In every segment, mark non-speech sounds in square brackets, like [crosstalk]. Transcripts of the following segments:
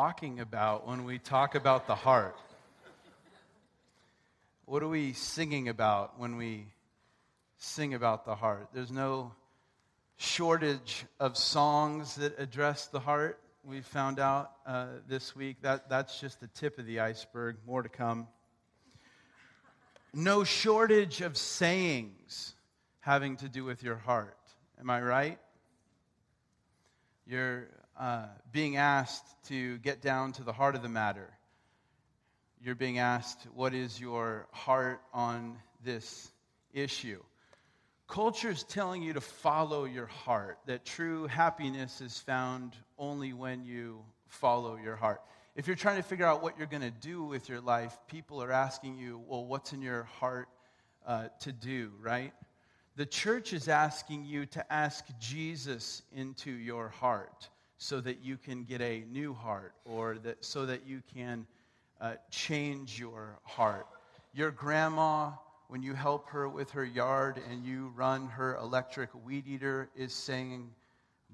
Talking about when we talk about the heart? What are we singing about when we sing about the heart? There's no shortage of songs that address the heart. We found out uh, this week that that's just the tip of the iceberg. More to come. No shortage of sayings having to do with your heart. Am I right? You're uh, being asked to get down to the heart of the matter. You're being asked, what is your heart on this issue? Culture is telling you to follow your heart, that true happiness is found only when you follow your heart. If you're trying to figure out what you're going to do with your life, people are asking you, well, what's in your heart uh, to do, right? The church is asking you to ask Jesus into your heart so that you can get a new heart or that, so that you can uh, change your heart. Your grandma when you help her with her yard and you run her electric weed eater, is saying,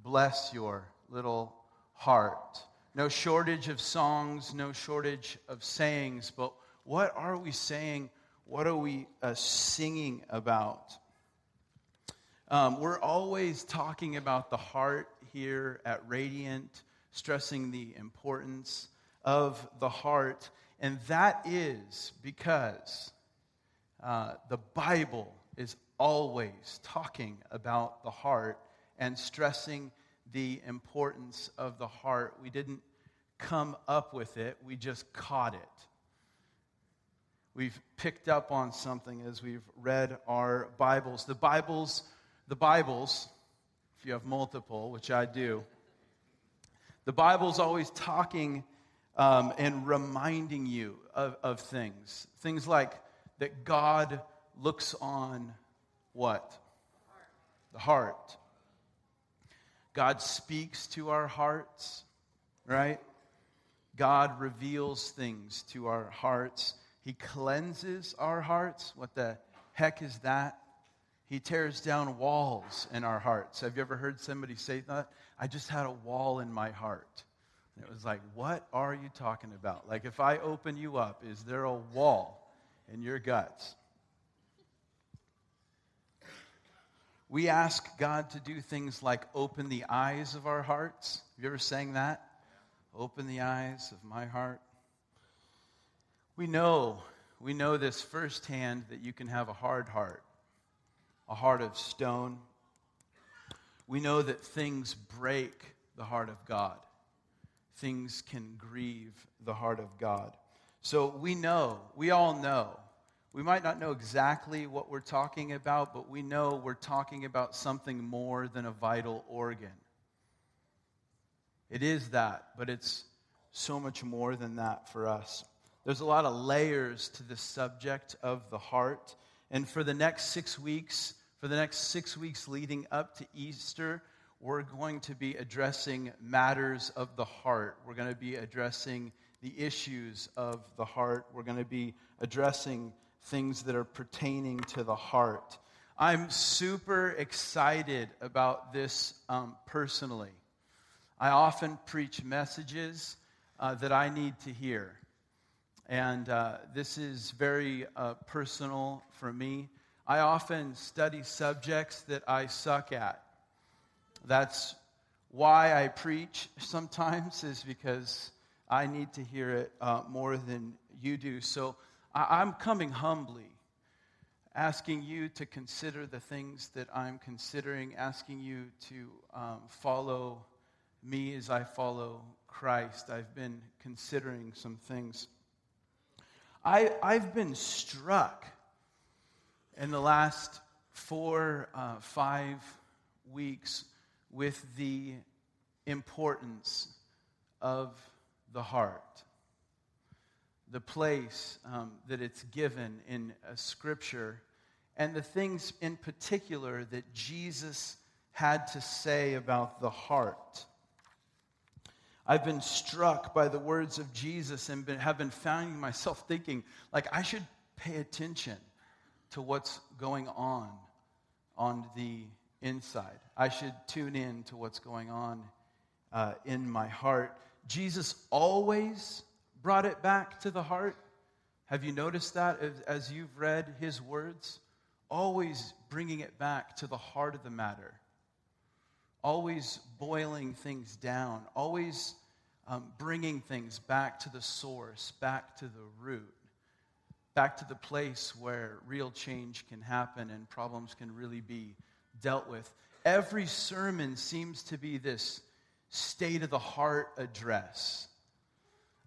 Bless your little heart. No shortage of songs, no shortage of sayings, but what are we saying? What are we uh, singing about? Um, we're always talking about the heart here at Radiant, stressing the importance of the heart. And that is because uh, the Bible is always talking about the heart and stressing the importance of the heart. We didn't come up with it, we just caught it. We've picked up on something as we've read our Bibles. The Bibles, the Bibles, if you have multiple, which I do, the Bible's always talking um, and reminding you of, of things. Things like that God looks on what? The heart. God speaks to our hearts, right? God reveals things to our hearts. He cleanses our hearts. What the heck is that? He tears down walls in our hearts. Have you ever heard somebody say that? I just had a wall in my heart. And it was like, what are you talking about? Like, if I open you up, is there a wall? in your guts. We ask God to do things like open the eyes of our hearts. Have you ever sang that? Open the eyes of my heart. We know, we know this firsthand that you can have a hard heart, a heart of stone. We know that things break the heart of God, things can grieve the heart of God. So we know, we all know. We might not know exactly what we're talking about, but we know we're talking about something more than a vital organ. It is that, but it's so much more than that for us. There's a lot of layers to the subject of the heart. And for the next six weeks, for the next six weeks leading up to Easter, we're going to be addressing matters of the heart. We're going to be addressing the issues of the heart. We're going to be addressing things that are pertaining to the heart. I'm super excited about this um, personally. I often preach messages uh, that I need to hear. And uh, this is very uh, personal for me. I often study subjects that I suck at. That's why I preach sometimes, is because I need to hear it uh, more than you do. So I, am coming humbly, asking you to consider the things that I'm considering, asking you to um, follow me as I follow Christ. I've been considering some things. I, I've been struck in the last four, uh, five weeks with the importance of the heart, the place um, that it's given in Scripture, and the things in particular that Jesus had to say about the heart. I've been struck by the words of Jesus and been, have been finding myself thinking, like, I should pay attention to what's going on on the inside. I should tune in to what's going on uh, in my heart. Jesus always brought it back to the heart. Have you noticed that as, as you've read his words? Always bringing it back to the heart of the matter. Always boiling things down. Always um, bringing things back to the source, back to the root back to the place where real change can happen and problems can really be dealt with. Every sermon seems to be this state of the heart address.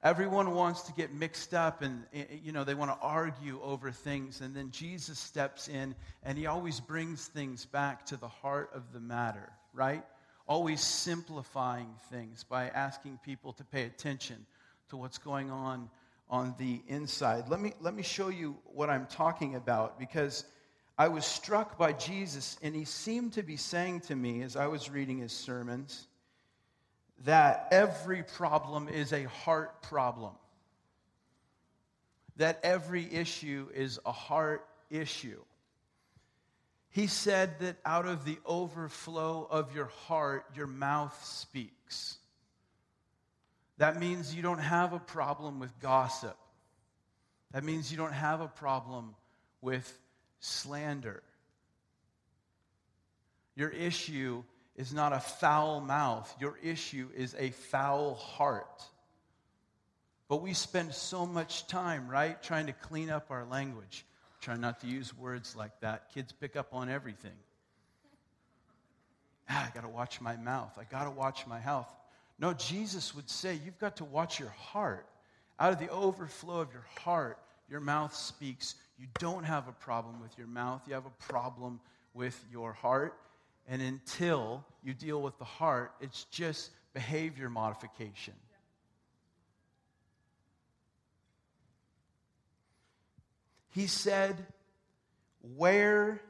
Everyone wants to get mixed up and you know they want to argue over things and then Jesus steps in and he always brings things back to the heart of the matter, right? Always simplifying things by asking people to pay attention to what's going on on the inside. Let me, let me show you what I'm talking about because I was struck by Jesus, and he seemed to be saying to me as I was reading his sermons that every problem is a heart problem, that every issue is a heart issue. He said that out of the overflow of your heart, your mouth speaks. That means you don't have a problem with gossip. That means you don't have a problem with slander. Your issue is not a foul mouth, your issue is a foul heart. But we spend so much time, right, trying to clean up our language. Try not to use words like that. Kids pick up on everything. Ah, I got to watch my mouth. I got to watch my health. No, Jesus would say, You've got to watch your heart. Out of the overflow of your heart, your mouth speaks. You don't have a problem with your mouth, you have a problem with your heart. And until you deal with the heart, it's just behavior modification. He said, Where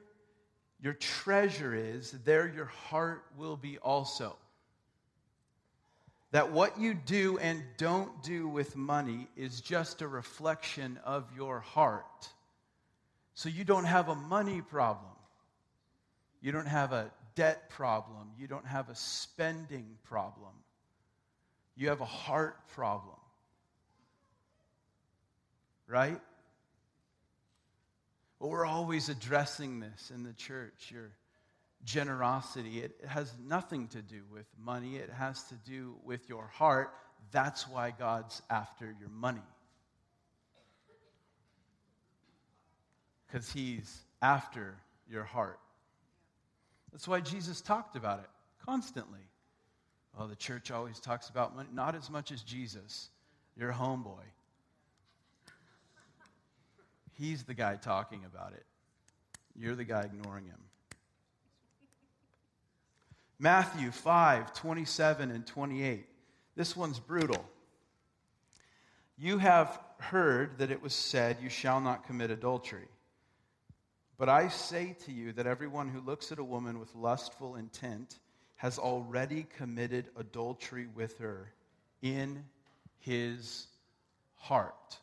your treasure is, there your heart will be also that what you do and don't do with money is just a reflection of your heart. So you don't have a money problem. You don't have a debt problem. You don't have a spending problem. You have a heart problem. Right? We're always addressing this in the church. You're generosity. It has nothing to do with money, it has to do with your heart. That's why God's after your money. Because He's after your heart. That's why Jesus talked about it constantly. Well, the church always talks about money, not as much as Jesus, your homeboy. He's the guy talking about it. You're the guy ignoring him. Matthew 5 27 and 28. This one's brutal. You have heard that it was said, You shall not commit adultery. But I say to you that everyone who looks at a woman with lustful intent has already committed adultery with her in his heart.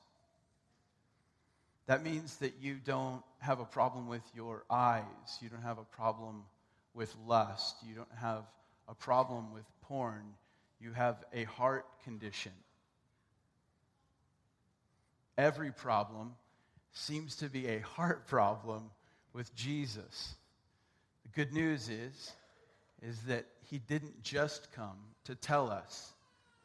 That means that you don't have a problem with your eyes, you don't have a problem with lust. You don't have a problem with porn. You have a heart condition. Every problem seems to be a heart problem with Jesus. The good news is is that he didn't just come to tell us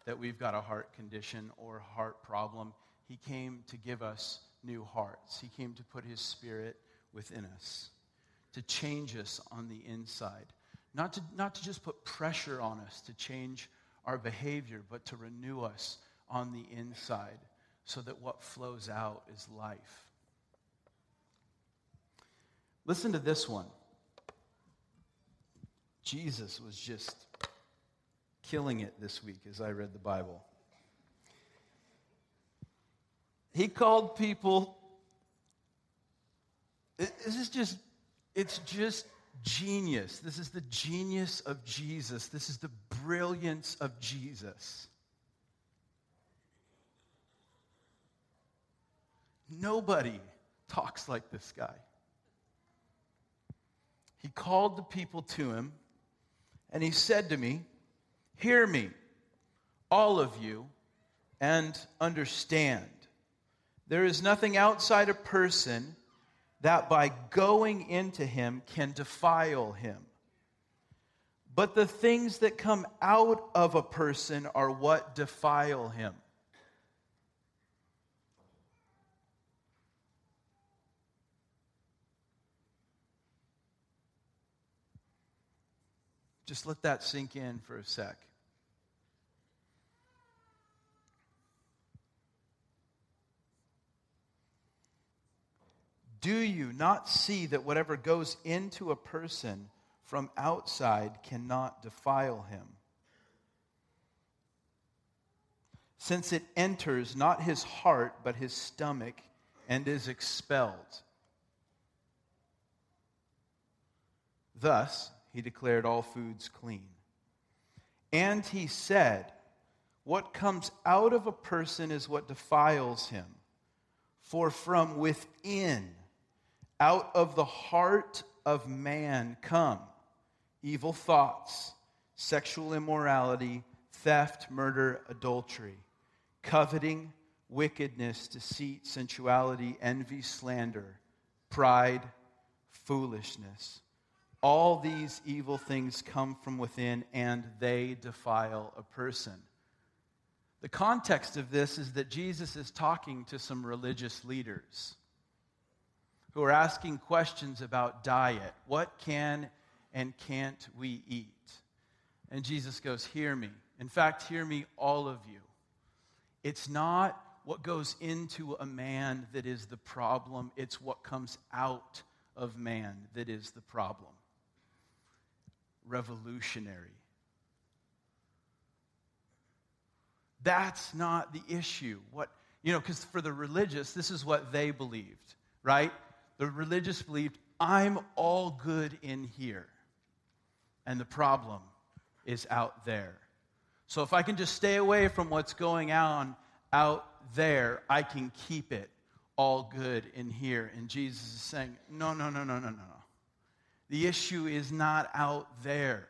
that we've got a heart condition or heart problem. He came to give us new hearts. He came to put his spirit within us to change us on the inside. Not to, not to just put pressure on us to change our behavior, but to renew us on the inside so that what flows out is life. Listen to this one. Jesus was just killing it this week as I read the Bible. He called people. This is just, it's just genius. This is the genius of Jesus. This is the brilliance of Jesus. Nobody talks like this guy. He called the people to him and he said to me, Hear me, all of you, and understand. There is nothing outside a person that by going into him can defile him. But the things that come out of a person are what defile him. Just let that sink in for a sec. Do you not see that whatever goes into a person from outside cannot defile him? Since it enters not his heart, but his stomach, and is expelled. Thus, he declared all foods clean. And he said, What comes out of a person is what defiles him. For from within, out of the heart of man come evil thoughts, sexual immorality, theft, murder, adultery, coveting, wickedness, deceit, sensuality, envy, slander, pride, foolishness. All these evil things come from within and they defile a person. The context of this is that Jesus is talking to some religious leaders who are asking questions about diet. What can and can't we eat? And Jesus goes, Hear me. In fact, hear me, all of you. It's not what goes into a man that is the problem, it's what comes out of man that is the problem. Revolutionary. That's not the issue. What, you know, because for the religious, this is what they believed, right? The religious believed, I'm all good in here. And the problem is out there. So if I can just stay away from what's going on out there, I can keep it all good in here. And Jesus is saying, no, no, no, no, no, no. The issue is not out there.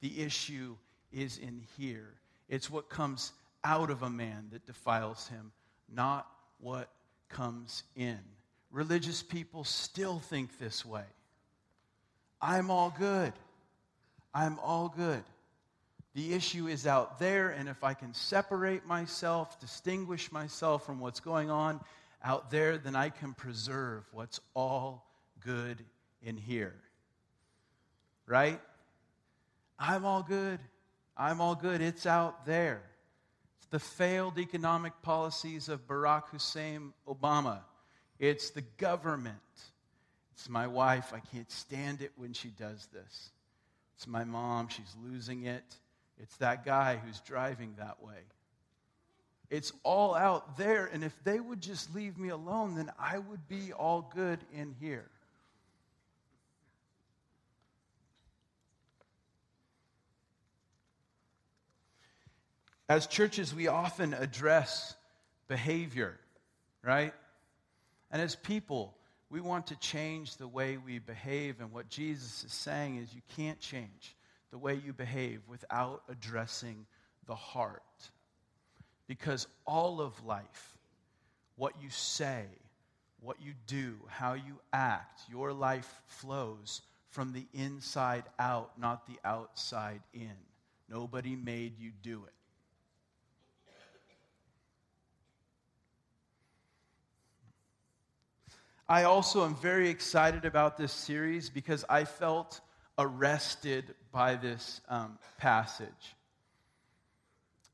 The issue is in here. It's what comes out of a man that defiles him, not what comes in. Religious people still think this way. I'm all good. I'm all good. The issue is out there, and if I can separate myself, distinguish myself from what's going on out there, then I can preserve what's all good in here. Right? I'm all good. I'm all good. It's out there. It's the failed economic policies of Barack Hussein Obama it's the government. It's my wife. I can't stand it when she does this. It's my mom. She's losing it. It's that guy who's driving that way. It's all out there. And if they would just leave me alone, then I would be all good in here. As churches, we often address behavior, right? And as people, we want to change the way we behave. And what Jesus is saying is you can't change the way you behave without addressing the heart. Because all of life, what you say, what you do, how you act, your life flows from the inside out, not the outside in. Nobody made you do it. I also am very excited about this series because I felt arrested by this um, passage.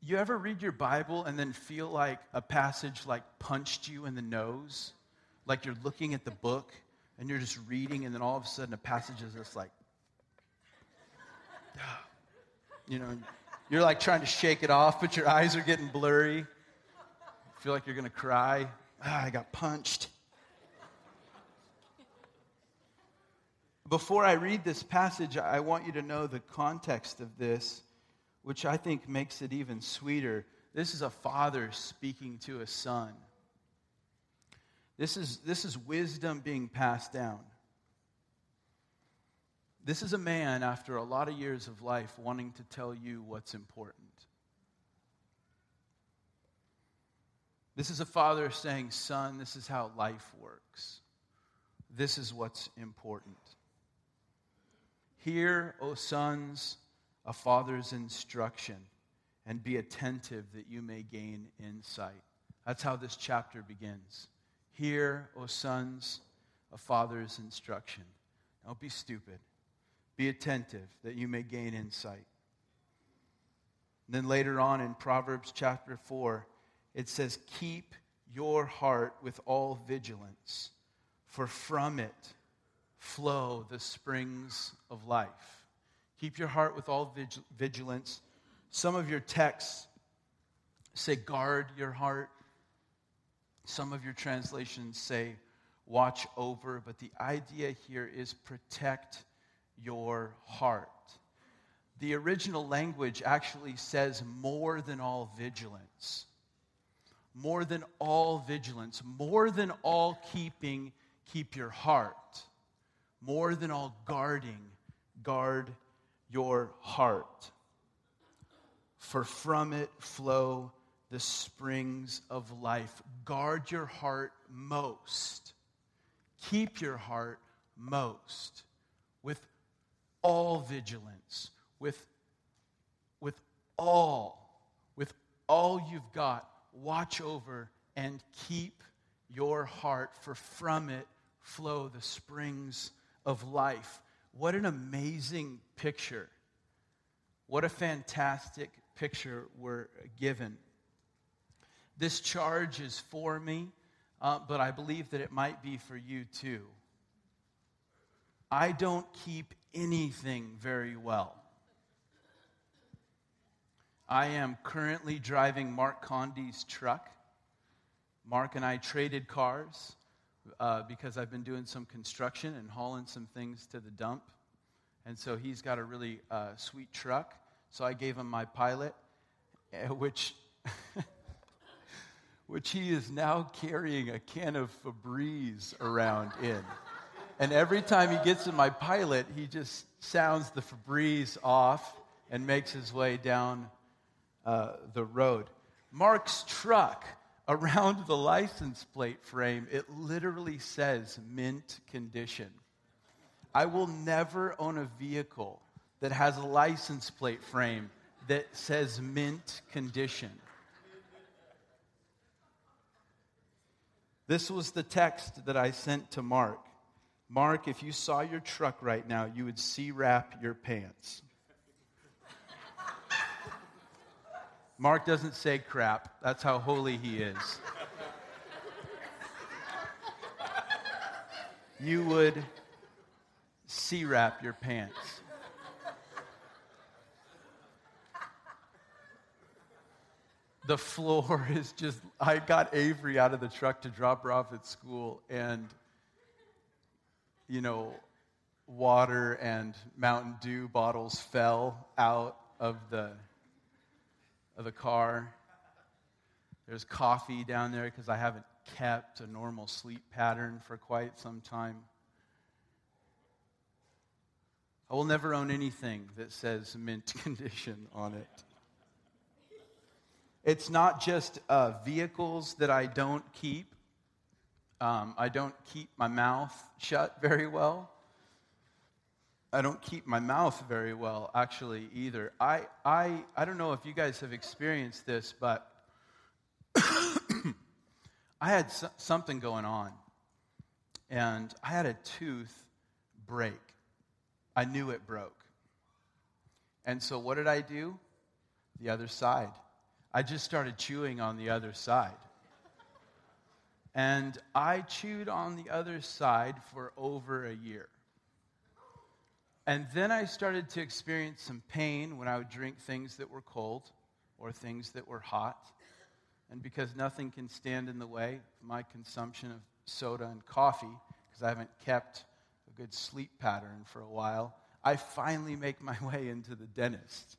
You ever read your Bible and then feel like a passage like punched you in the nose? Like you're looking at the book and you're just reading, and then all of a sudden a passage is just like, [sighs] you know, You're like trying to shake it off, but your eyes are getting blurry. You feel like you're going to cry. Ah, I got punched. Before I read this passage, I want you to know the context of this, which I think makes it even sweeter. This is a father speaking to a son. This is, this is wisdom being passed down. This is a man, after a lot of years of life, wanting to tell you what's important. This is a father saying, Son, this is how life works. This is what's important. Hear, O sons, a father's instruction, and be attentive that you may gain insight. That's how this chapter begins. Hear, O sons, a father's instruction. Don't be stupid. Be attentive that you may gain insight. And then later on in Proverbs chapter 4, it says, Keep your heart with all vigilance, for from it flow the springs of life. Keep your heart with all vigilance. Some of your texts say, Guard your heart. Some of your translations say, Watch over. But the idea here is protect your heart. The original language actually says more than all vigilance. More than all vigilance. More than all keeping, keep your heart. More than all guarding, guard your heart. For from it flow the springs of life. Guard your heart most. Keep your heart most with all vigilance, with, with all, with all you've got, watch over and keep your heart, for from it flow the springs of life. What an amazing picture. What a fantastic picture we're given. This charge is for me, uh, but I believe that it might be for you too. I don't keep anything very well. I am currently driving Mark Condy's truck. Mark and I traded cars uh, because I've been doing some construction and hauling some things to the dump. And so he's got a really uh, sweet truck. So I gave him my pilot, eh, which, [laughs] which he is now carrying a can of Febreze around in. And every time he gets in my pilot, he just sounds the Febreze off and makes his way down uh, the road. Mark's truck, around the license plate frame, it literally says mint condition. I will never own a vehicle that has a license plate frame that says mint condition. This was the text that I sent to Mark. Mark, if you saw your truck right now, you would C wrap your pants. Mark doesn't say crap. That's how holy he is. You would C wrap your pants. The floor [laughs] is just, I got Avery out of the truck to drop her off at school, and you know, water and Mountain Dew bottles fell out of the, of the car. There's coffee down there because I haven't kept a normal sleep pattern for quite some time. I will never own anything that says mint [laughs] condition on it. It's not just uh, vehicles that I don't keep. Um, I don't keep my mouth shut very well. I don't keep my mouth very well, actually, either. I, I, I don't know if you guys have experienced this, but [coughs] I had so- something going on, and I had a tooth break. I knew it broke. And so, what did I do? The other side. I just started chewing on the other side. And I chewed on the other side for over a year. And then I started to experience some pain when I would drink things that were cold or things that were hot. And because nothing can stand in the way of my consumption of soda and coffee, because I haven't kept a good sleep pattern for a while, I finally make my [laughs] way into the dentist.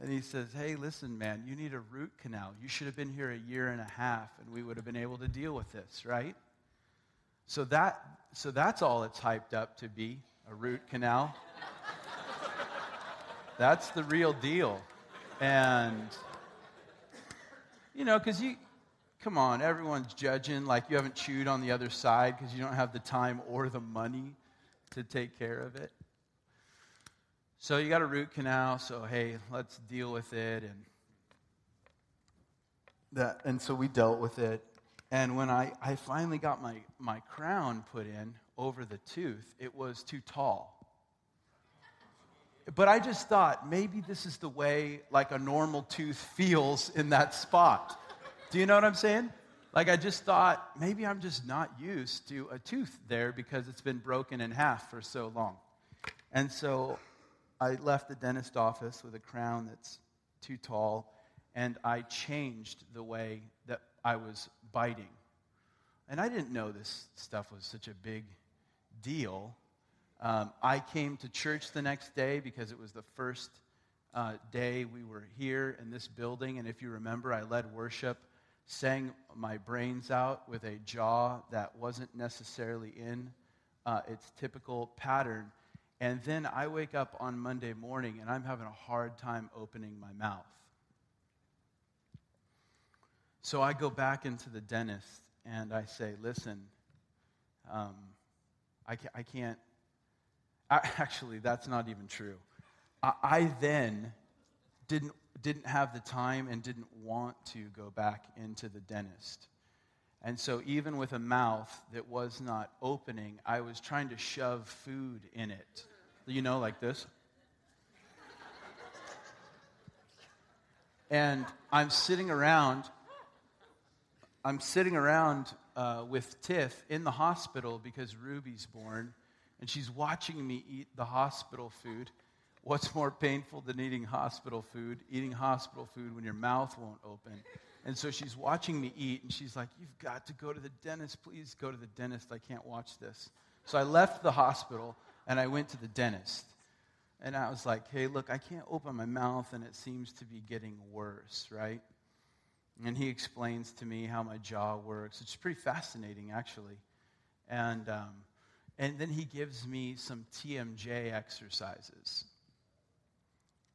And he says, Hey, listen, man, you need a root canal. You should have been here a year and a half, and we would have been able to deal with this, right? So, that, so that's all it's hyped up to be a root canal. that's the real deal. And, you know, because you, come on, everyone's judging like you haven't chewed on the other side because you don't have the time or the money to take care of it. So you got a root canal, so hey, let's deal with it and that and so we dealt with it. And when I, I finally got my, my crown put in over the tooth, it was too tall. But I just thought maybe this is the way like a normal tooth feels in that spot. Do you know what I'm saying? Like I just thought maybe I'm just not used to a tooth there because it's been broken in half for so long. And so I left the dentist office with a crown that's too tall, and I changed the way that I was biting. And I didn't know this stuff was such a big deal. Um, I came to church the next day because it was the first uh, day we were here in this building. And if you remember, I led worship, sang my brains out with a jaw that wasn't necessarily in uh, its typical pattern. And then I wake up on Monday morning and I'm having a hard time opening my mouth. So I go back into the dentist and I say, listen, um, I, ca- I, can't. I, [laughs] actually, that's not even true. I, I then didn't, didn't have the time and didn't want to go back into the dentist. And so, even with a mouth that was not opening, I was trying to shove food in it you know, like this. And I'm sitting around, I'm sitting around uh, with Tiff in the hospital because Ruby's born, and she's watching me eat the hospital food. What's more painful than eating hospital food? Eating hospital food when your mouth won't open. And so she's watching me eat, and she's like, You've got to go to the dentist. Please go to the dentist. I can't watch this. So I left the hospital and I went to the dentist. And I was like, hey, look, I can't open my mouth and it seems to be getting worse, right? And he explains to me how my jaw works. It's pretty fascinating, actually. And, um, and then he gives me some TMJ exercises.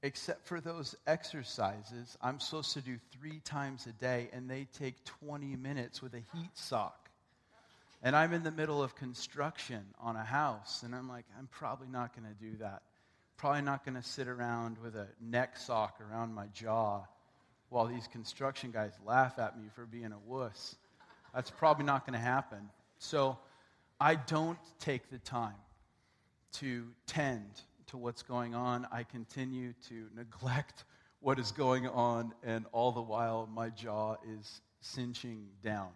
Except for those exercises, I'm supposed to do three times a day, and they take 20 minutes with a heat sock. And I'm in the middle of construction on a house, and I'm like, I'm probably not going to do that. Probably not going to sit around with a neck sock around my jaw while these construction guys laugh at me for being a wuss. That's probably not going to happen. So I don't take the time to tend to what's going on. I continue to neglect what is going on, and all the while my jaw is cinching down.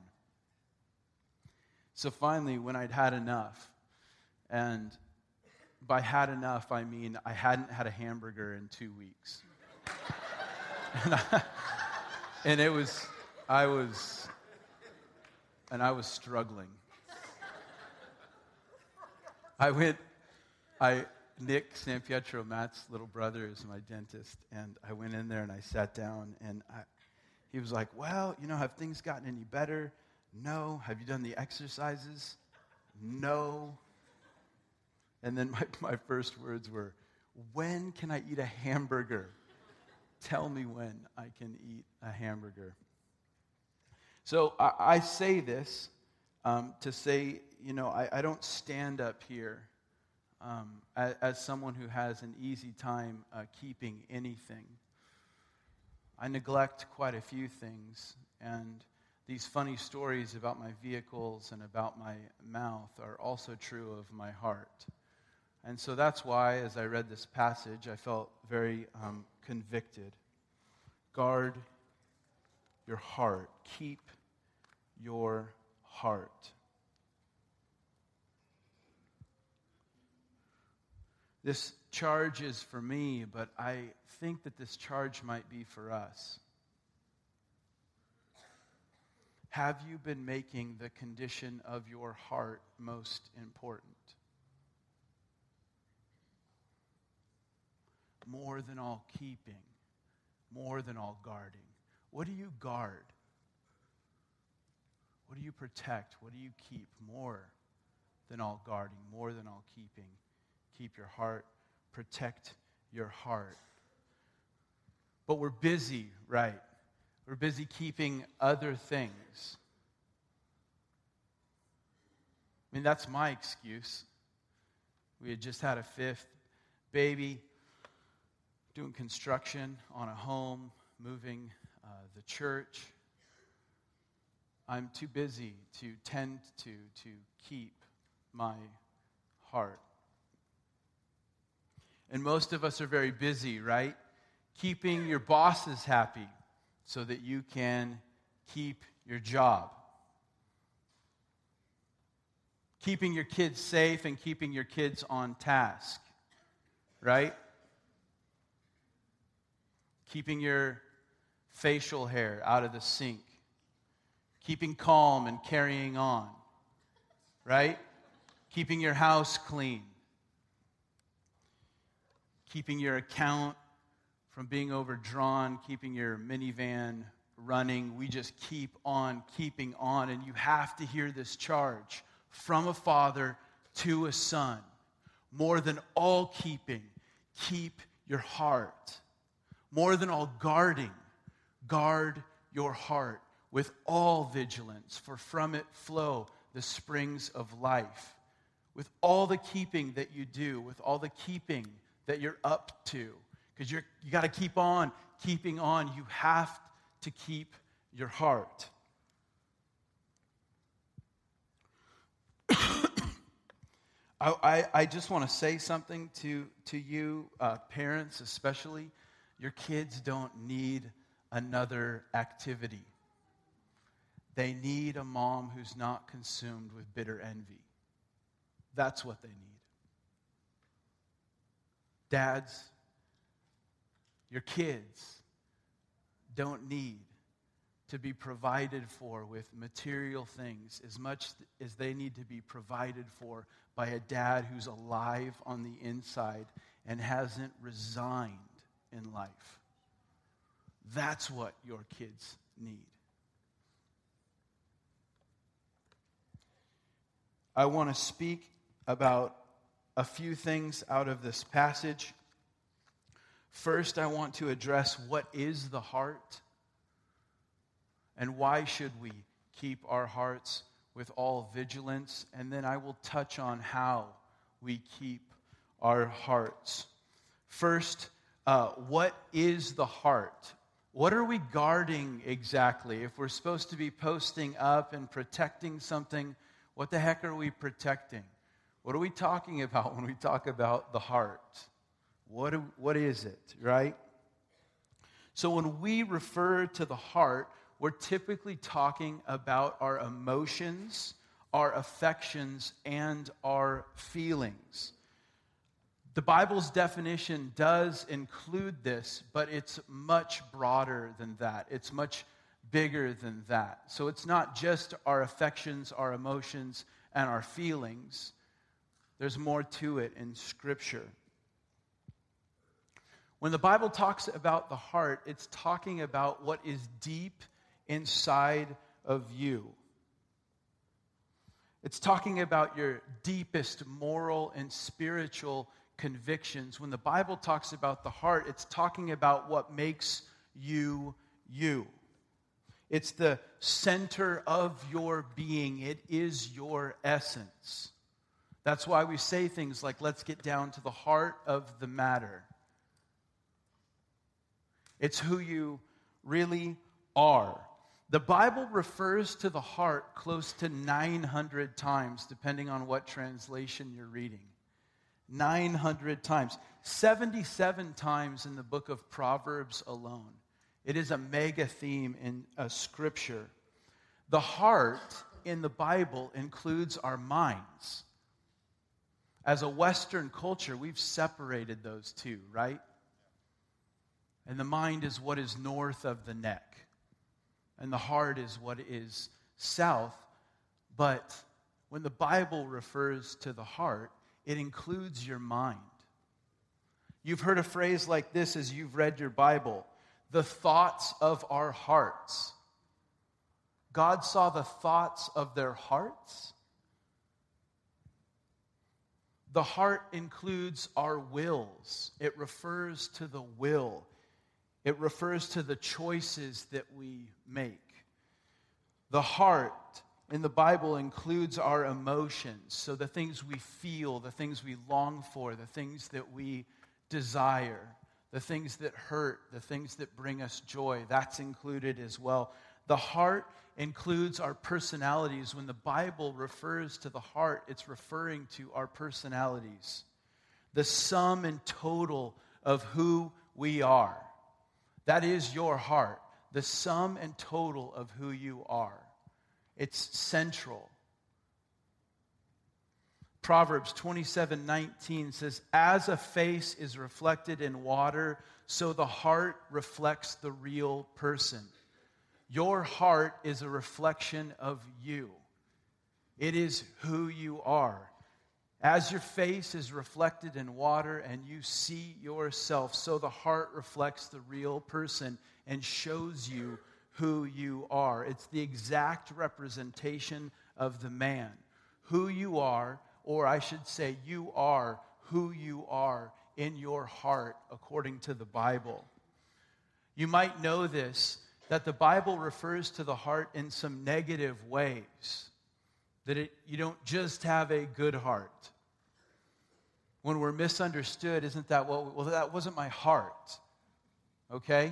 So finally, when I'd had enough, and by had enough, I mean I hadn't had a hamburger in two weeks. And, [laughs] I, and it was, I was, and I was struggling. I went, I, Nick San Pietro, Matt's little brother, is my dentist, and I went in there and I sat down, and I, he was like, Well, you know, have things gotten any better? No. Have you done the exercises? No. And then my, my first words were, When can I eat a hamburger? Tell me when I can eat a hamburger. So I, I say this um, to say, you know, I, I, don't stand up here um, as, as, someone who has an easy time uh, keeping anything. I neglect quite a few things, and these funny stories about my vehicles and about my mouth are also true of my heart. And so that's why, as I read this passage, I felt very um, convicted. Guard your heart, keep your heart. This charge is for me, but I think that this charge might be for us. Have you been making the condition of your heart most important? More than all keeping, more than all guarding. What do you guard? What do you protect? What do you keep more than all guarding, more than all keeping? Keep your heart, protect your heart. But we're busy, right? We're busy keeping other things. I mean, that's my excuse. We had just had a fifth baby, doing construction on a home, moving uh, the church. I'm too busy to tend to, to keep my heart. And most of us are very busy, right? Keeping your bosses happy so that you can keep your job. Keeping your kids safe and keeping your kids on task, right? Keeping your facial hair out of the sink. Keeping calm and carrying on, right? Keeping your house clean. Keeping your account from being overdrawn, keeping your minivan running. We just keep on keeping on. And you have to hear this charge from a father to a son. More than all keeping, keep your heart. More than all guarding, guard your heart with all vigilance, for from it flow the springs of life. With all the keeping that you do, with all the keeping that you're up to, because you got to keep on keeping on. You have to keep your heart. [coughs] I, I, I, just want to say something to, to you, uh, parents especially. Your kids don't need another activity, they need a mom who's not consumed with bitter envy. That's what they need. Dads, your kids don't need to be provided for with material things as much as they need to be provided for by a dad who's alive on the inside and hasn't resigned in life. That's what your kids need. I want to speak about a few things out of this passage. First, I want to address what is the heart and why should we keep our hearts with all vigilance. And then I will touch on how we keep our hearts. First, uh, what is the heart? What are we guarding exactly? If we're supposed to be posting up and protecting something, what the heck are we protecting? What are we talking [laughs] about when we talk about the heart? What, what is it, right? So, when we refer to the heart, we're typically talking about our emotions, our affections, and our feelings. The Bible's definition does include this, but it's much broader than that. It's much bigger than that. So it's not just our affections, our emotions, and our feelings. There's more to it in Scripture. When the Bible talks about the heart, it's talking about what is deep inside of you. It's talking about your deepest moral and spiritual convictions. When the Bible talks about the heart, it's talking about what makes you you. It's the center of your being, it is your essence. That's why we say things like, let's get down to the heart of the matter. It's who you really are. The Bible refers to the heart close to 900 times, depending on what translation you're reading. 900 times. 77 times in the book of Proverbs alone. It is a mega theme in a uh, scripture. The heart in the Bible includes our minds as a Western culture, we've separated those two, right? And the mind is what is north of the neck, and the heart is what is south. But when the Bible refers to the heart, it includes your mind. You've heard a phrase like this as you've read your Bible the thoughts of our hearts. God saw the thoughts of their hearts. The heart includes our wills, it refers to the will, it refers to the choices that we make. The heart in the Bible includes our emotions, so the things we feel, the things we long for, the things that we desire, the things that hurt, the things that bring us joy, that's included as well. The heart includes our personalities. When the Bible refers to the heart, it's referring to our personalities, the sum and total of who we are. That is your heart, the sum and total of who you are. It's central. Proverbs 27 19 says, As a face is reflected in water, so the heart reflects the real person. Your heart is a reflection of you, it is who you are. As your face is reflected in water and you see yourself, so the heart reflects the real person and shows you who you are. It's the exact representation of the man. Who you are or I should say, you are who you are in your heart according to the Bible. You might know this that the Bible refers to the heart in some negative ways, that it, you don't just have a good heart. When we're misunderstood, isn't that what? Well, that wasn't my heart. Okay?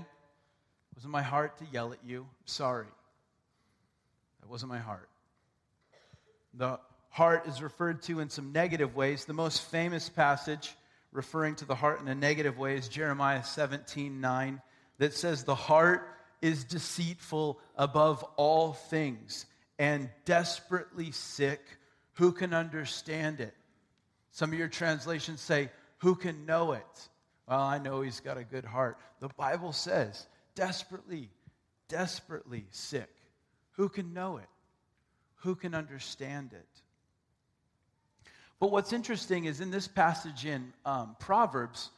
Wasn't my heart to yell at you. I'm Sorry. That wasn't my heart. The heart is referred to in some negative ways. The most famous passage referring to the heart in a negative way is Jeremiah 17 9, that says, The heart is deceitful above all things and desperately sick. Who can understand it? Some of your translations say, Who can know it? Well, I know he's got a good heart. The Bible says, desperately, desperately sick. Who can know it? Who can understand it? But what's interesting is in this passage in um, Proverbs,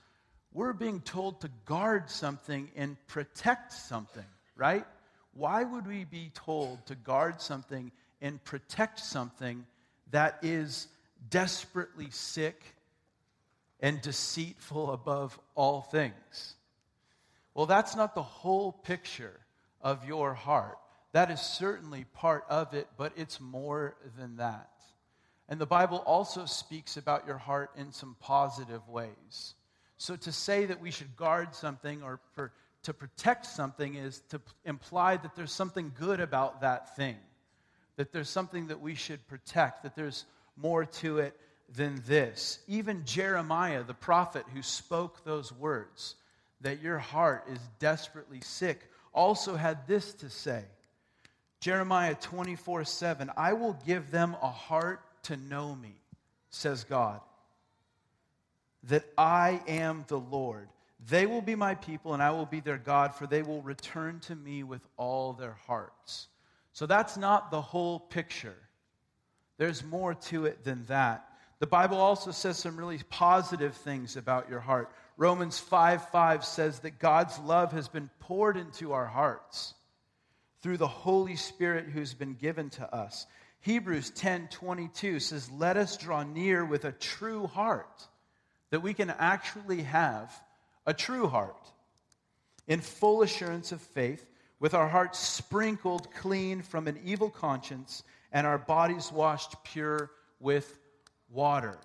we're being told to guard something and protect something, right? Why would we be told to guard something and protect something that is desperately sick and deceitful above all things? Well, that's not the whole picture of your heart. That is certainly part of it, but it's more than that. And the Bible also speaks about your heart in some positive ways. So to say that we should guard something or to protect something is to imply that there's something good about that thing, that there's something that we should protect, that there's more to it than this. Even Jeremiah, the prophet who spoke those words, that your heart is desperately sick, also had this to say. Jeremiah 24 7, I will give them a heart to know me, says God, that I am the Lord. They will be my people, and I will be their God, for they will return to me with all their hearts. So that's not the whole picture. There's more to it than that. The Bible also says some really positive things about your heart. Romans 5 5 says that God's love has been poured into our hearts through the Holy Spirit who's been given to us. Hebrews 10 22 says, Let us draw near with a true heart, that we can actually have a true heart in full assurance of faith, with our hearts sprinkled clean from an evil conscience and our bodies washed pure with water.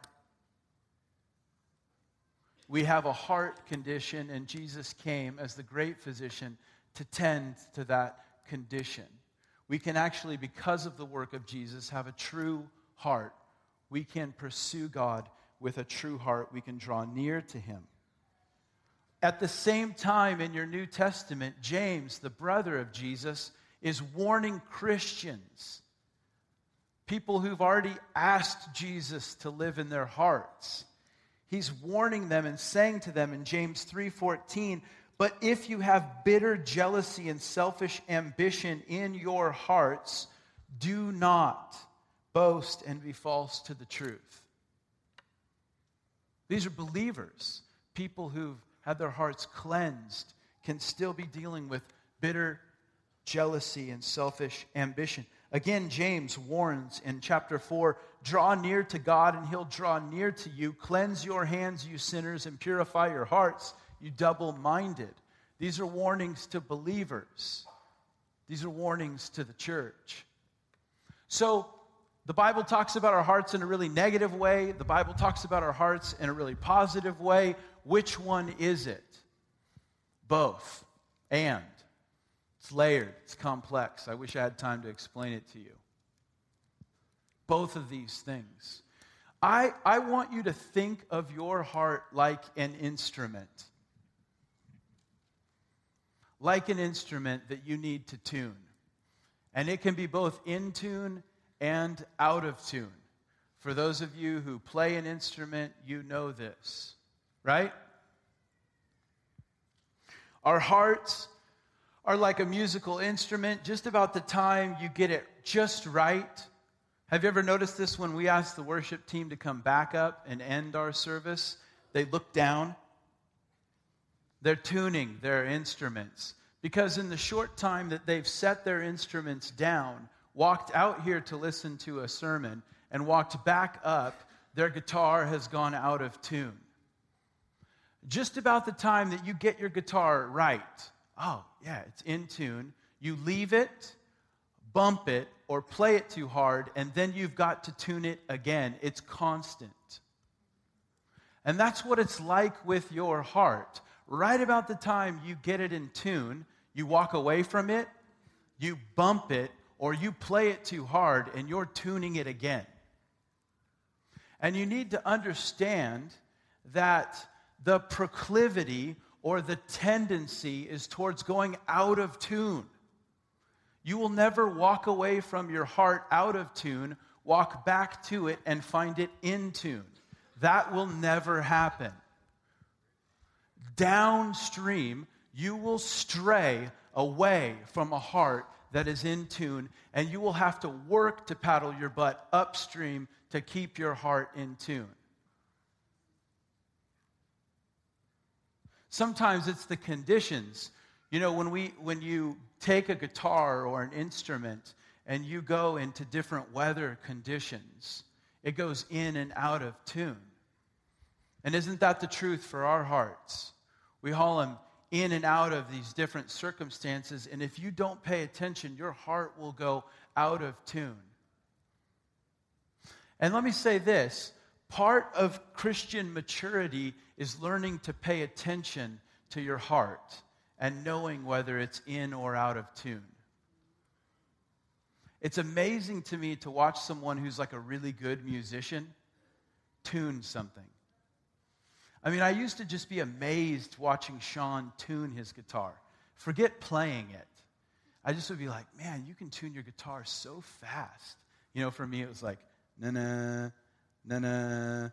We have a heart condition, and Jesus came as the great physician to tend to that condition we can actually, because of the work of Jesus, have a true heart. We can pursue God with a true heart. We can draw near to Him. At the same time, in your New Testament, James, the brother of Jesus, is warning Christians people who've already asked Jesus to live in their hearts. He's warning them and saying to them in James 3:14, "But if you have bitter jealousy and selfish ambition in your hearts, do not boast and be false to the truth." These are believers, people who've had their hearts cleansed, can still be dealing with bitter jealousy and selfish ambition. Again, James warns in chapter 4 draw near to God, and he'll draw near to you. Cleanse your hands, you sinners, and purify your hearts, you double minded. These are warnings to believers, these are warnings to the church. So, the Bible talks about our hearts in a really negative way. The Bible talks about our hearts in a really positive way. Which one is it? Both. And. It's layered, it's complex. I wish I had time to explain it to you. Both of these things. I, I want you to think of your heart like an instrument. Like an instrument that you need to tune. And it can be both in tune and out of tune. For those of you who play an instrument, you know this, right? Our hearts are like a musical instrument. Just about the time you get it just right. Have you ever noticed this when we ask the worship team to come back up and end our service? They look down. They're tuning their instruments. Because in the short time that they've set their instruments down, walked out here to listen to a sermon, and walked back up, their guitar has gone out of tune. Just about the time that you get your guitar right, oh, yeah, it's in tune. You leave it, bump it, or play it too hard, and then you've got to tune it again. It's constant. And that's what it's like with your heart. Right about the time you get it in tune, you walk away from it, you bump it, or you play it too hard, and you're tuning it again. And you need to understand that the proclivity or the tendency is towards going out of tune. You will never walk away from your heart out of tune, walk back to it, and find it in tune. That will never happen. Downstream, you will stray away from a heart that is in tune, and you will have to work to paddle your butt upstream to keep your heart in tune. Sometimes it's the conditions. You know, when, we, when you take a guitar or an instrument and you go into different weather conditions, it goes in and out of tune. And isn't that the truth for our hearts? We haul them in and out of these different circumstances, and if you don't pay attention, your heart will go out of tune. And let me say this part of Christian maturity is learning to pay attention to your heart and knowing whether it's in or out of tune. It's amazing to me to watch someone who's like a really good musician tune something. I mean, I used to just be amazed watching Sean tune his guitar. Forget playing it. I just would be like, man, you can tune your guitar so fast. You know, for me, it was like, na na, na na,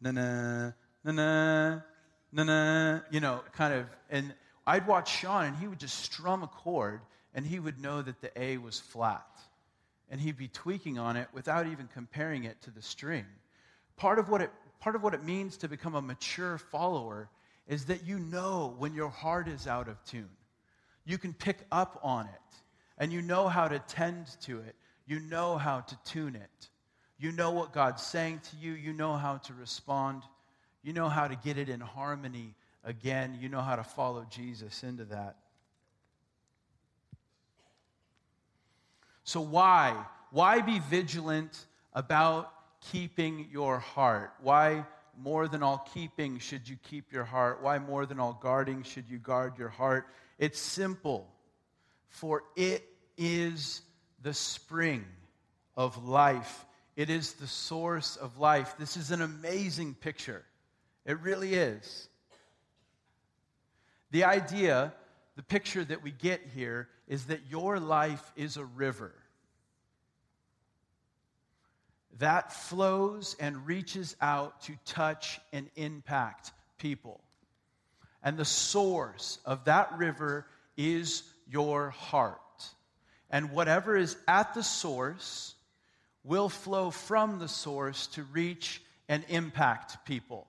na na, na na, na na, you know, kind of. And I'd watch Sean, and he would just strum a chord, and he would know that the A was flat. And he'd be tweaking on it without even comparing it to the string. Part of what it, part of what it means to become a mature follower is that you know when your heart is out of tune. You can pick up on it, and you know how to tend to it. You know how to tune it. You know what God's saying to you. You know how to respond. You know how to get it in harmony again. You know how to follow Jesus into that. So, why? Why be vigilant about keeping your heart? Why, more than all keeping, should you keep your heart? Why, more than all guarding, should you guard your heart? It's simple, for it is the spring of life it is the source of life. This is an amazing picture. It really is. The idea, the picture that we get here, is that your life is a river. that flows and reaches out to touch and impact people. And the source of that river is your heart. And whatever is at the source will flow from the source to reach and impact people.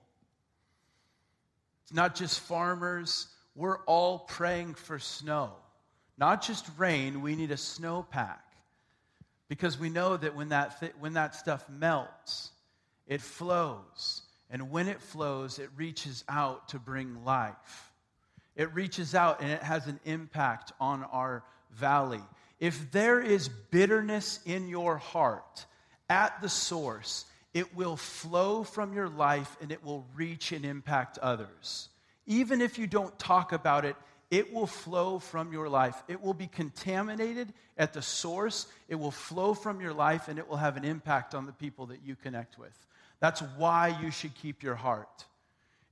It's not just farmers, we're all praying for snow. Not just rain, we need a snowpack. Because we know that when that, th- when that stuff melts, it flows. And when it flows, it reaches out to bring life. It reaches out and it has an impact on our valley. If there is bitterness in your heart at the source, it will flow from your life and it will reach and impact others. Even if you don't talk about it, it will flow from your life. It will be contaminated at the source. It will flow from your life and it will have an impact on the people that you connect with. That's why you should keep your heart.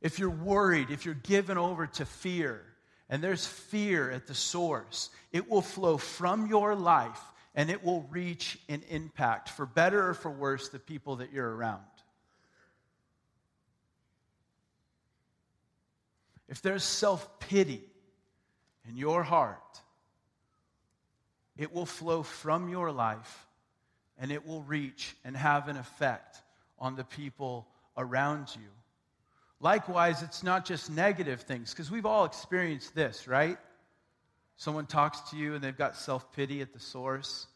If you're worried, if you're given over to fear, and there's fear at the source, it will flow from your life and it will reach an impact, for better or for worse, the people that you're around. If there's self pity in your heart, it will flow from your life and it will reach and have an effect on the people around you. Likewise, it's not just negative things, because we've all experienced this, right? Someone talks to you and they've got self pity at the source,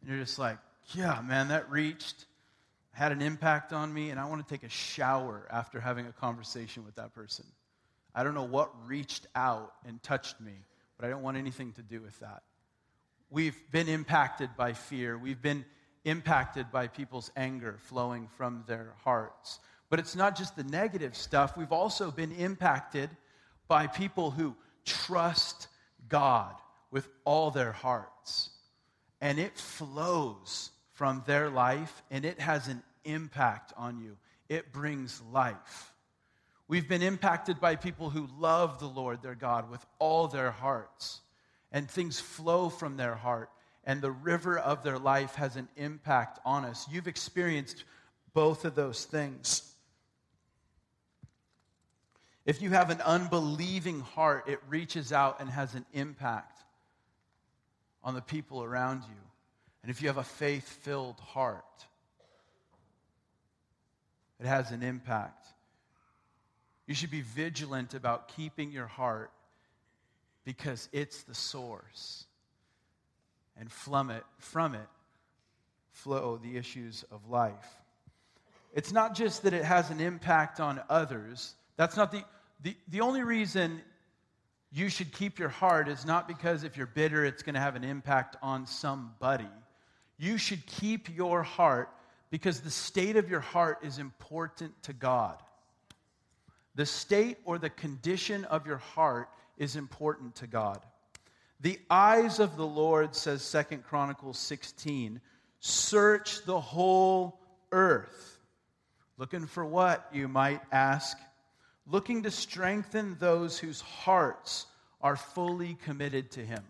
and you're just like, yeah, man, that reached, had an impact on me, and I want to take a shower after having a conversation with that person. I don't know what reached out and touched me, but I don't want anything to do with that. We've been impacted by fear. We've been impacted by people's anger flowing from their hearts. But it's not just the negative stuff. We've also been impacted by people who trust God with all their hearts. And it flows from their life and it has an impact on you. It brings life. We've been impacted by people who love the Lord their God with all their hearts. And things flow from their heart, and the river of their life has an impact on us. You've experienced both of those things. If you have an unbelieving heart, it reaches out and has an impact on the people around you. And if you have a faith filled heart, it has an impact. You should be vigilant about keeping your heart because it's the source. And from it, from it flow the issues of life. It's not just that it has an impact on others. That's not the the, the only reason you should keep your heart is not because if you're bitter, it's going to have an impact on somebody. You should keep your heart because the state of your heart is important to God. The state or the condition of your heart is important to God. The eyes of the Lord, says Second Chronicles 16, search the whole earth. Looking for what, you might ask? looking to strengthen those whose hearts are fully committed to Him.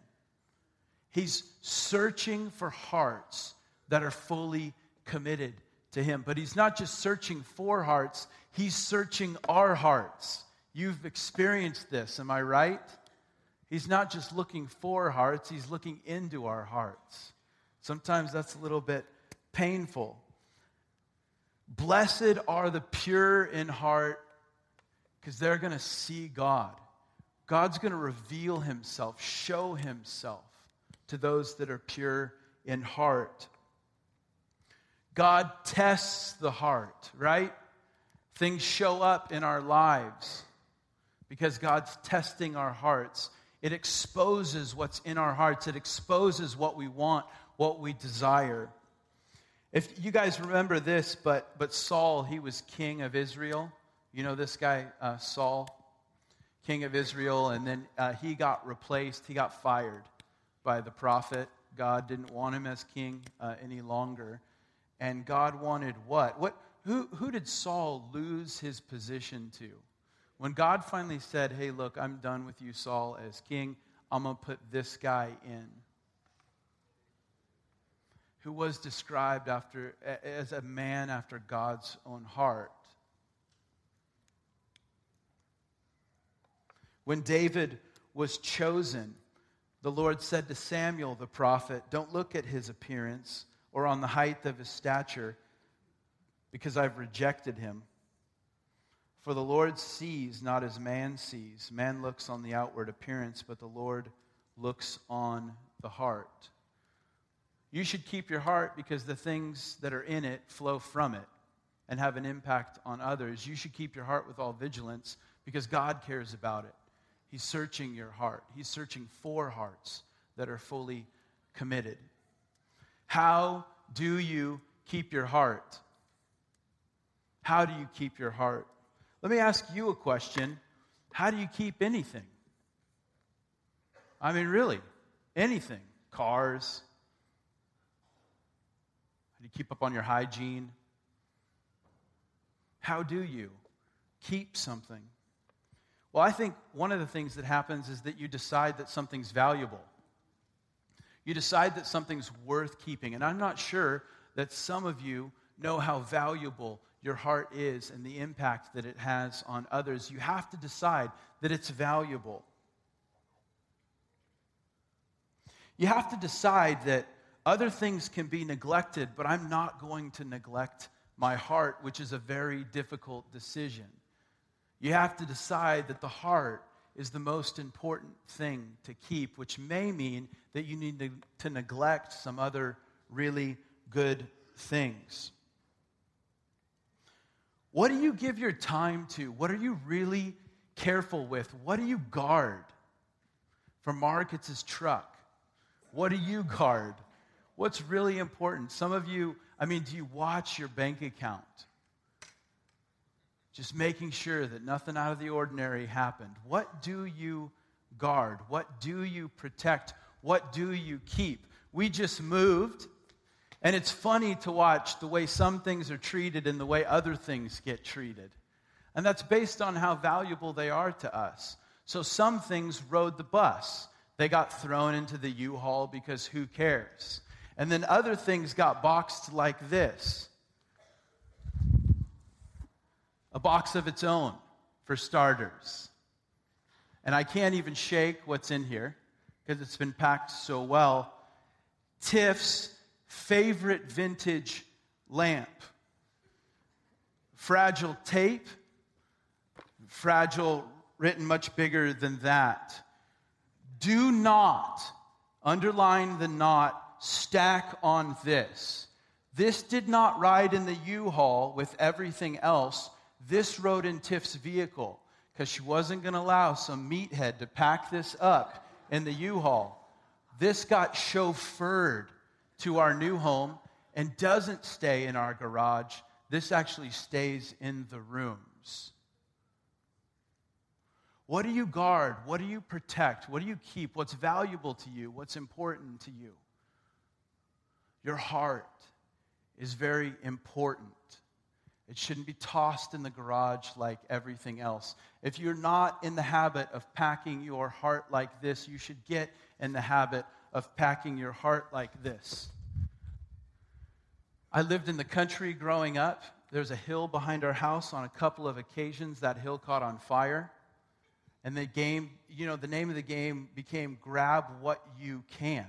He's searching for hearts that are fully committed to Him. But He's not just searching for hearts, He's searching our hearts. You've experienced this, am I right? He's not just looking for hearts, He's looking into our hearts. Sometimes that's a little bit painful. Blessed are the pure in heart, because they're going to see God. God's going to reveal himself, show himself to those that are pure in heart. God tests the heart, right? Things show up in our lives because God's testing our hearts. It exposes what's in our hearts, it exposes what we want, what we desire. If you guys remember this, but, but Saul, he was king of Israel. You know this guy, uh, Saul, king of Israel, and then uh, he got replaced, he got fired by the prophet. God didn't want him as king uh, any longer. And God wanted what? What who, who did Saul lose his position to? When God finally said, Hey, look, I'm done with you, Saul, as king, I'm going to put this guy in. who was described after, as a man after God's own heart. When David was chosen, the Lord said to Samuel the prophet, Don't look at his appearance or on the height of his stature, because I've rejected him. For the Lord sees not as man sees. Man looks on the outward appearance, but the Lord looks on the heart. You should keep your heart because the things that are in it flow from it and have an impact on others. You should keep your heart with all vigilance because God cares about it. He's searching your heart, He's searching for hearts that are fully committed. How do you keep your heart? How do you keep your heart? Let me ask you a question. How do you keep anything? I mean, really, anything. Cars. How do you keep up on your hygiene? How do you keep something? Well, I think one of the things that happens is that you decide that something's valuable. You decide that something's worth keeping. And I'm not sure that some of you know how valuable your heart is and the impact that it has on others. You have to decide that it's valuable. You have to decide that other things can be neglected, but I'm not going to neglect my heart, which is a very difficult decision. You have to decide that the heart is the most important thing to keep, which may mean that you need to, to neglect some other really good things. What do you give your time to? What are you really careful with? What do you guard? For Mark, it's his truck. What do you guard? What's really important? Some of you, I mean, do you watch your bank account? Just making sure that nothing out of the ordinary happened. What do you guard? What do you protect? What do you keep? We just moved, and it's funny to watch the way some things are treated and the way other things get treated. And that's based on how valuable they are to us. So some things rode the bus. They got thrown into the U Haul because who cares? And then other things got boxed like this a box of its own, for starters. And I can't even shake what's in here because it's been packed so well. Tiff's favorite vintage lamp. Fragile tape, fragile written much bigger than that. Do not, underline the not, stack on this. This did not ride in the U Haul with everything else. This rode in Tiff's vehicle because she wasn't going to allow some meathead to pack this up in the U Haul. This got chauffeured to our new home and doesn't stay in our garage. This actually stays in the rooms. What do you guard? What do you protect? What do you keep? What's valuable to you? What's important to you? Your heart is very important. It shouldn't be tossed in the garage like everything else. If you're not in the habit of packing your heart like this, you should get in the habit of packing your heart like this. I lived in the country growing up. There's a hill behind our house. On a couple of occasions, that hill caught on fire. And the game, you know, the name of the game became grab what you can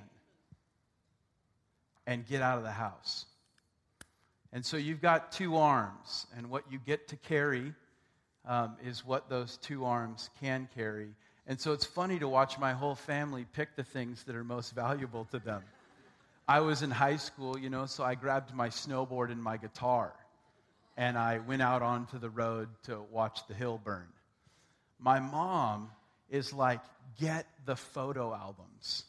and get out of the house. And so you've got two arms, and what you get to carry um, is what those two arms can carry. And so it's funny to watch my whole family pick the things that are most [laughs] valuable to them. I was in high school, you know, so I grabbed my snowboard and my guitar, and I went out onto the road to watch the hill burn. My mom is like, get the photo albums.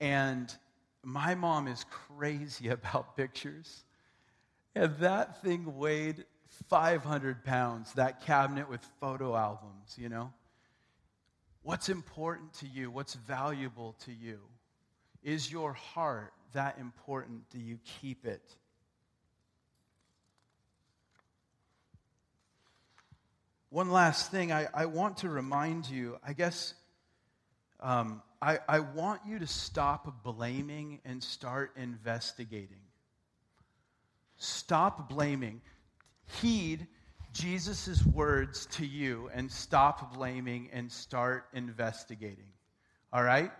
And my mom is crazy [laughs] about pictures. And that thing weighed 500 pounds, that cabinet with photo albums, you know? What's important to you? What's valuable to you? Is your heart that important? Do you keep it? One last thing, I, I want to remind you, I guess um, I, I want you to stop blaming and start investigating. Stop blaming. Heed Jesus' words to you and stop blaming and start investigating. All right?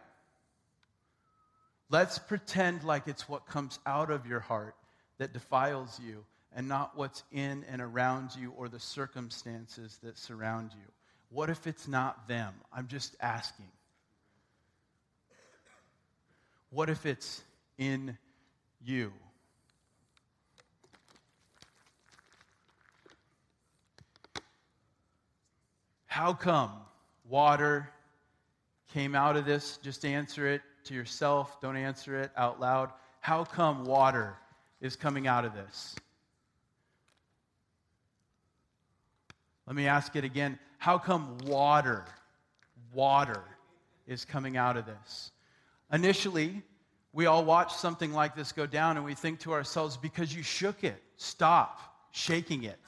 Let's pretend like it's what comes out of your heart that defiles you and not what's in and around you or the circumstances that surround you. What if it's not them? I'm just asking. What if it's in you? How come water came out of this? Just answer it to yourself. Don't answer it out loud. How come water is coming out of this? Let me ask it again. How come water, water is coming out of this? Initially, we all watch something like this go down and we think to ourselves, because you shook it, stop shaking it,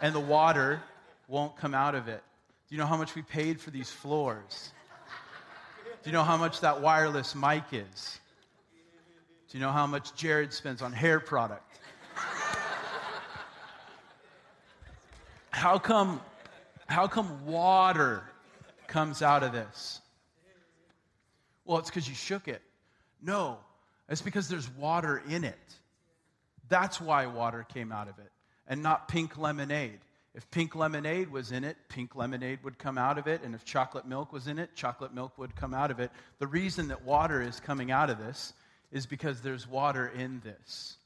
and the water won't come out of it. Do you know how much we paid for these floors? Do you know how much that wireless mic is? Do you know how much Jared spends on hair product? How come, how come water comes out of this? Well, it's because you shook it. No, it's because there's water in it. That's why water came out of it, and not pink lemonade. If pink lemonade was in it, pink lemonade would come out of it. And if chocolate milk was in it, chocolate milk would come out of it. The reason that water is coming out of this is because there's water in this.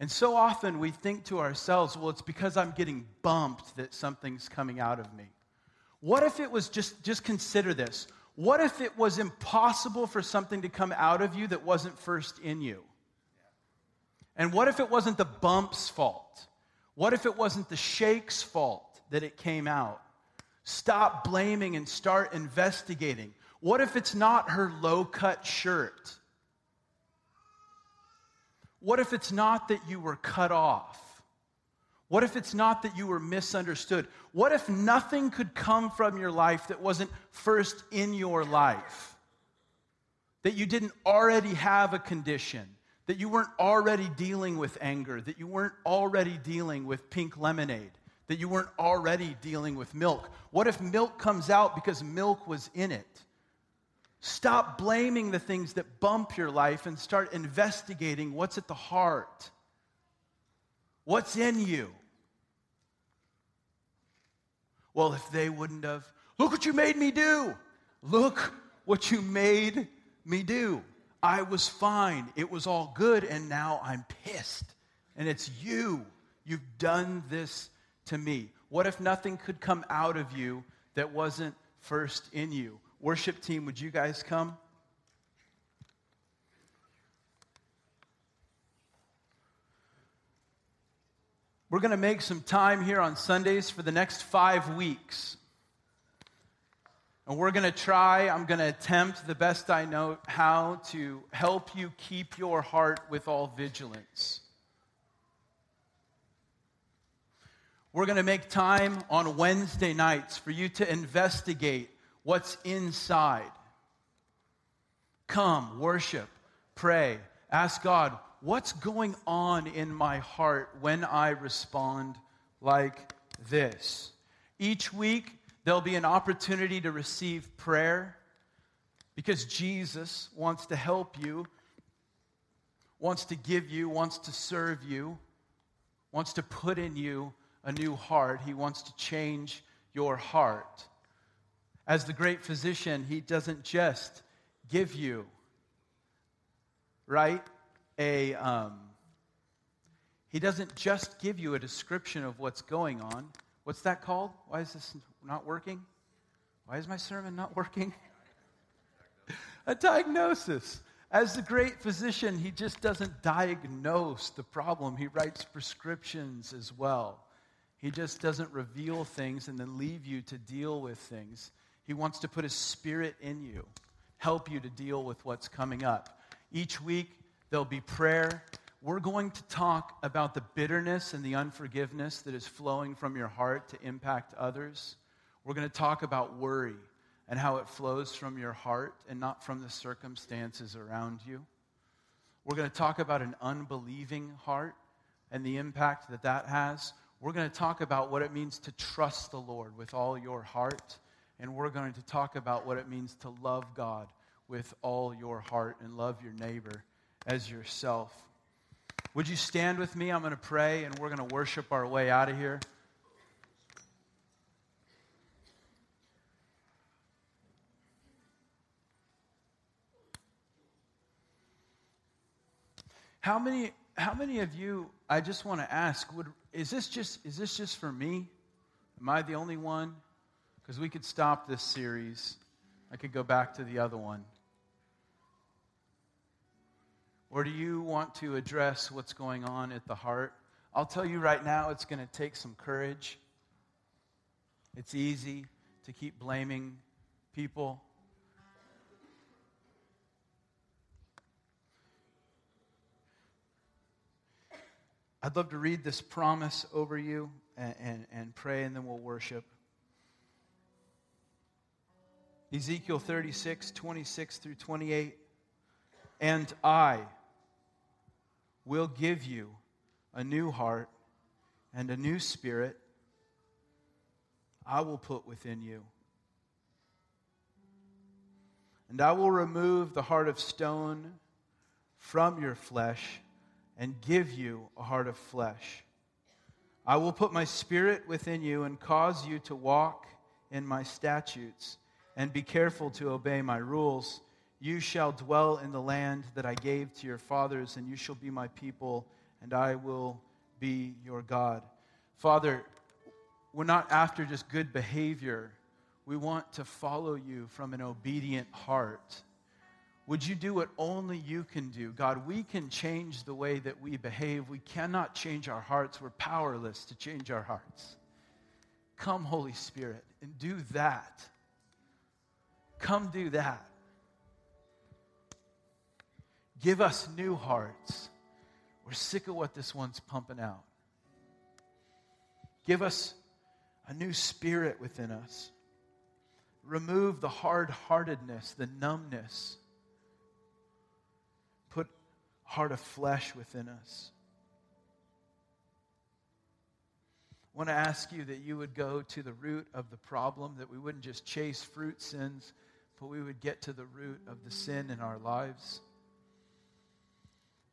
And so often we think to ourselves, well, it's because I'm getting bumped that something's coming out of me. What if it was just, just consider this. What if it was impossible for something to come out of you that wasn't first in you? And what if it wasn't the bump's fault? What if it wasn't the shake's fault that it came out? Stop blaming and start investigating. What if it's not her low cut shirt? What if it's not that you were cut off? What if it's not that you were misunderstood? What if nothing could come from your life that wasn't first in your life? That you didn't already have a condition? That you weren't already dealing with anger, that you weren't already dealing with pink lemonade, that you weren't already dealing with milk. What if milk comes out because milk was in it? Stop blaming the things that bump your life and start investigating what's at the heart. What's in you? Well, if they wouldn't have, look what you made me do. Look what you made me do. I was fine. It was all good, and now I'm pissed. And it's you. You've done this to me. What if nothing could come out of you that wasn't first in you? Worship team, would you guys come? We're going to make some time here on Sundays for the next five weeks and we're going to try, I'm going to attempt the best I know how to help you keep your heart with all vigilance. We're going to make time on Wednesday nights for you to investigate what's inside. Come, worship, pray, ask God, what's going on in my heart when I respond like this? Each week, There'll be an opportunity to receive prayer because Jesus wants to help you, wants to give you, wants to serve you, wants to put in you a new heart. He wants to change your heart. As the great physician, he doesn't just give you, right, a. Um, he doesn't just give you a description of what's going on. What's that called? Why is this not working? Why is my sermon not working? [laughs] a diagnosis. As the great physician, he just doesn't diagnose the problem, he writes prescriptions as well. He just doesn't reveal things and then leave you to deal with things. He wants to put his spirit in you, help you to deal with what's coming up. Each week, there'll be prayer we're going to talk about the bitterness and the unforgiveness that is flowing from your heart to impact others. We're going to talk about worry and how it flows from your heart and not from the circumstances around you. We're going to talk about an unbelieving heart and the impact that that has. We're going to talk about what it means to trust the Lord with all your heart, and we're going to talk about what it means to love God with all your heart and love your neighbor as yourself. Would you stand with me? I'm going to pray, and we're going to worship our way out of here. How many, how many of you, I just want to ask, would, is, this just, is this just for me? Am I the only one? Because we could stop this series. I could go back to the other one. Or do you want to address what's going on at the heart? I'll tell you right now, it's going to take some courage. It's easy to keep blaming people. I'd love to read this promise over you and, and, and pray, and then we'll worship. Ezekiel 36, 26 through 28. And I will give you a new heart and a new spirit I will put within you. And I will remove the heart of stone from your flesh and give you a heart of flesh. I will put my spirit within you and cause you to walk in my statutes and be careful to obey my rules. You shall dwell in the land that I gave to your fathers, and you shall be my people, and I will be your God. Father, we're not after just good behavior. We want to follow you from an obedient heart. Would you do what only you can do? God, we can change the way that we behave. We cannot change our hearts. We're powerless to change our hearts. Come, Holy Spirit, and do that. Come do that. Give us new hearts. We're sick of what this one's pumping out. Give us a new spirit within us. Remove the hard heartedness, the numbness Put heart of flesh within us. I want to ask you that you would go to the root of the problem, that we wouldn't just chase fruit sins, but we would get to the root of the sin in our lives.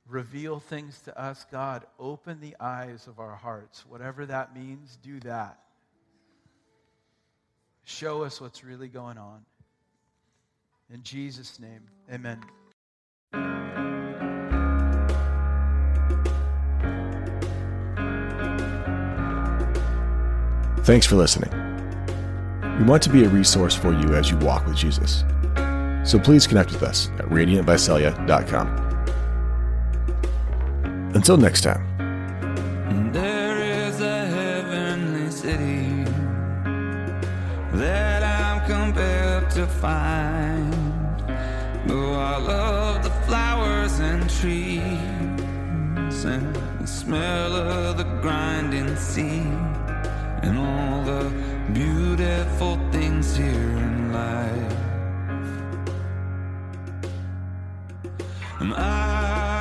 Reveal things to us, God. Open the eyes of our hearts. Whatever that means, do that. Show us what's really going on. In Jesus' name, amen. Thanks for listening. We want to be a resource for you as you walk with Jesus. So please connect with us at radiantvisalia.com. Until next time. There is a heavenly city that I'm compelled to find. I love the flowers and trees and the smell of the grinding sea and all the beautiful things here in life. And I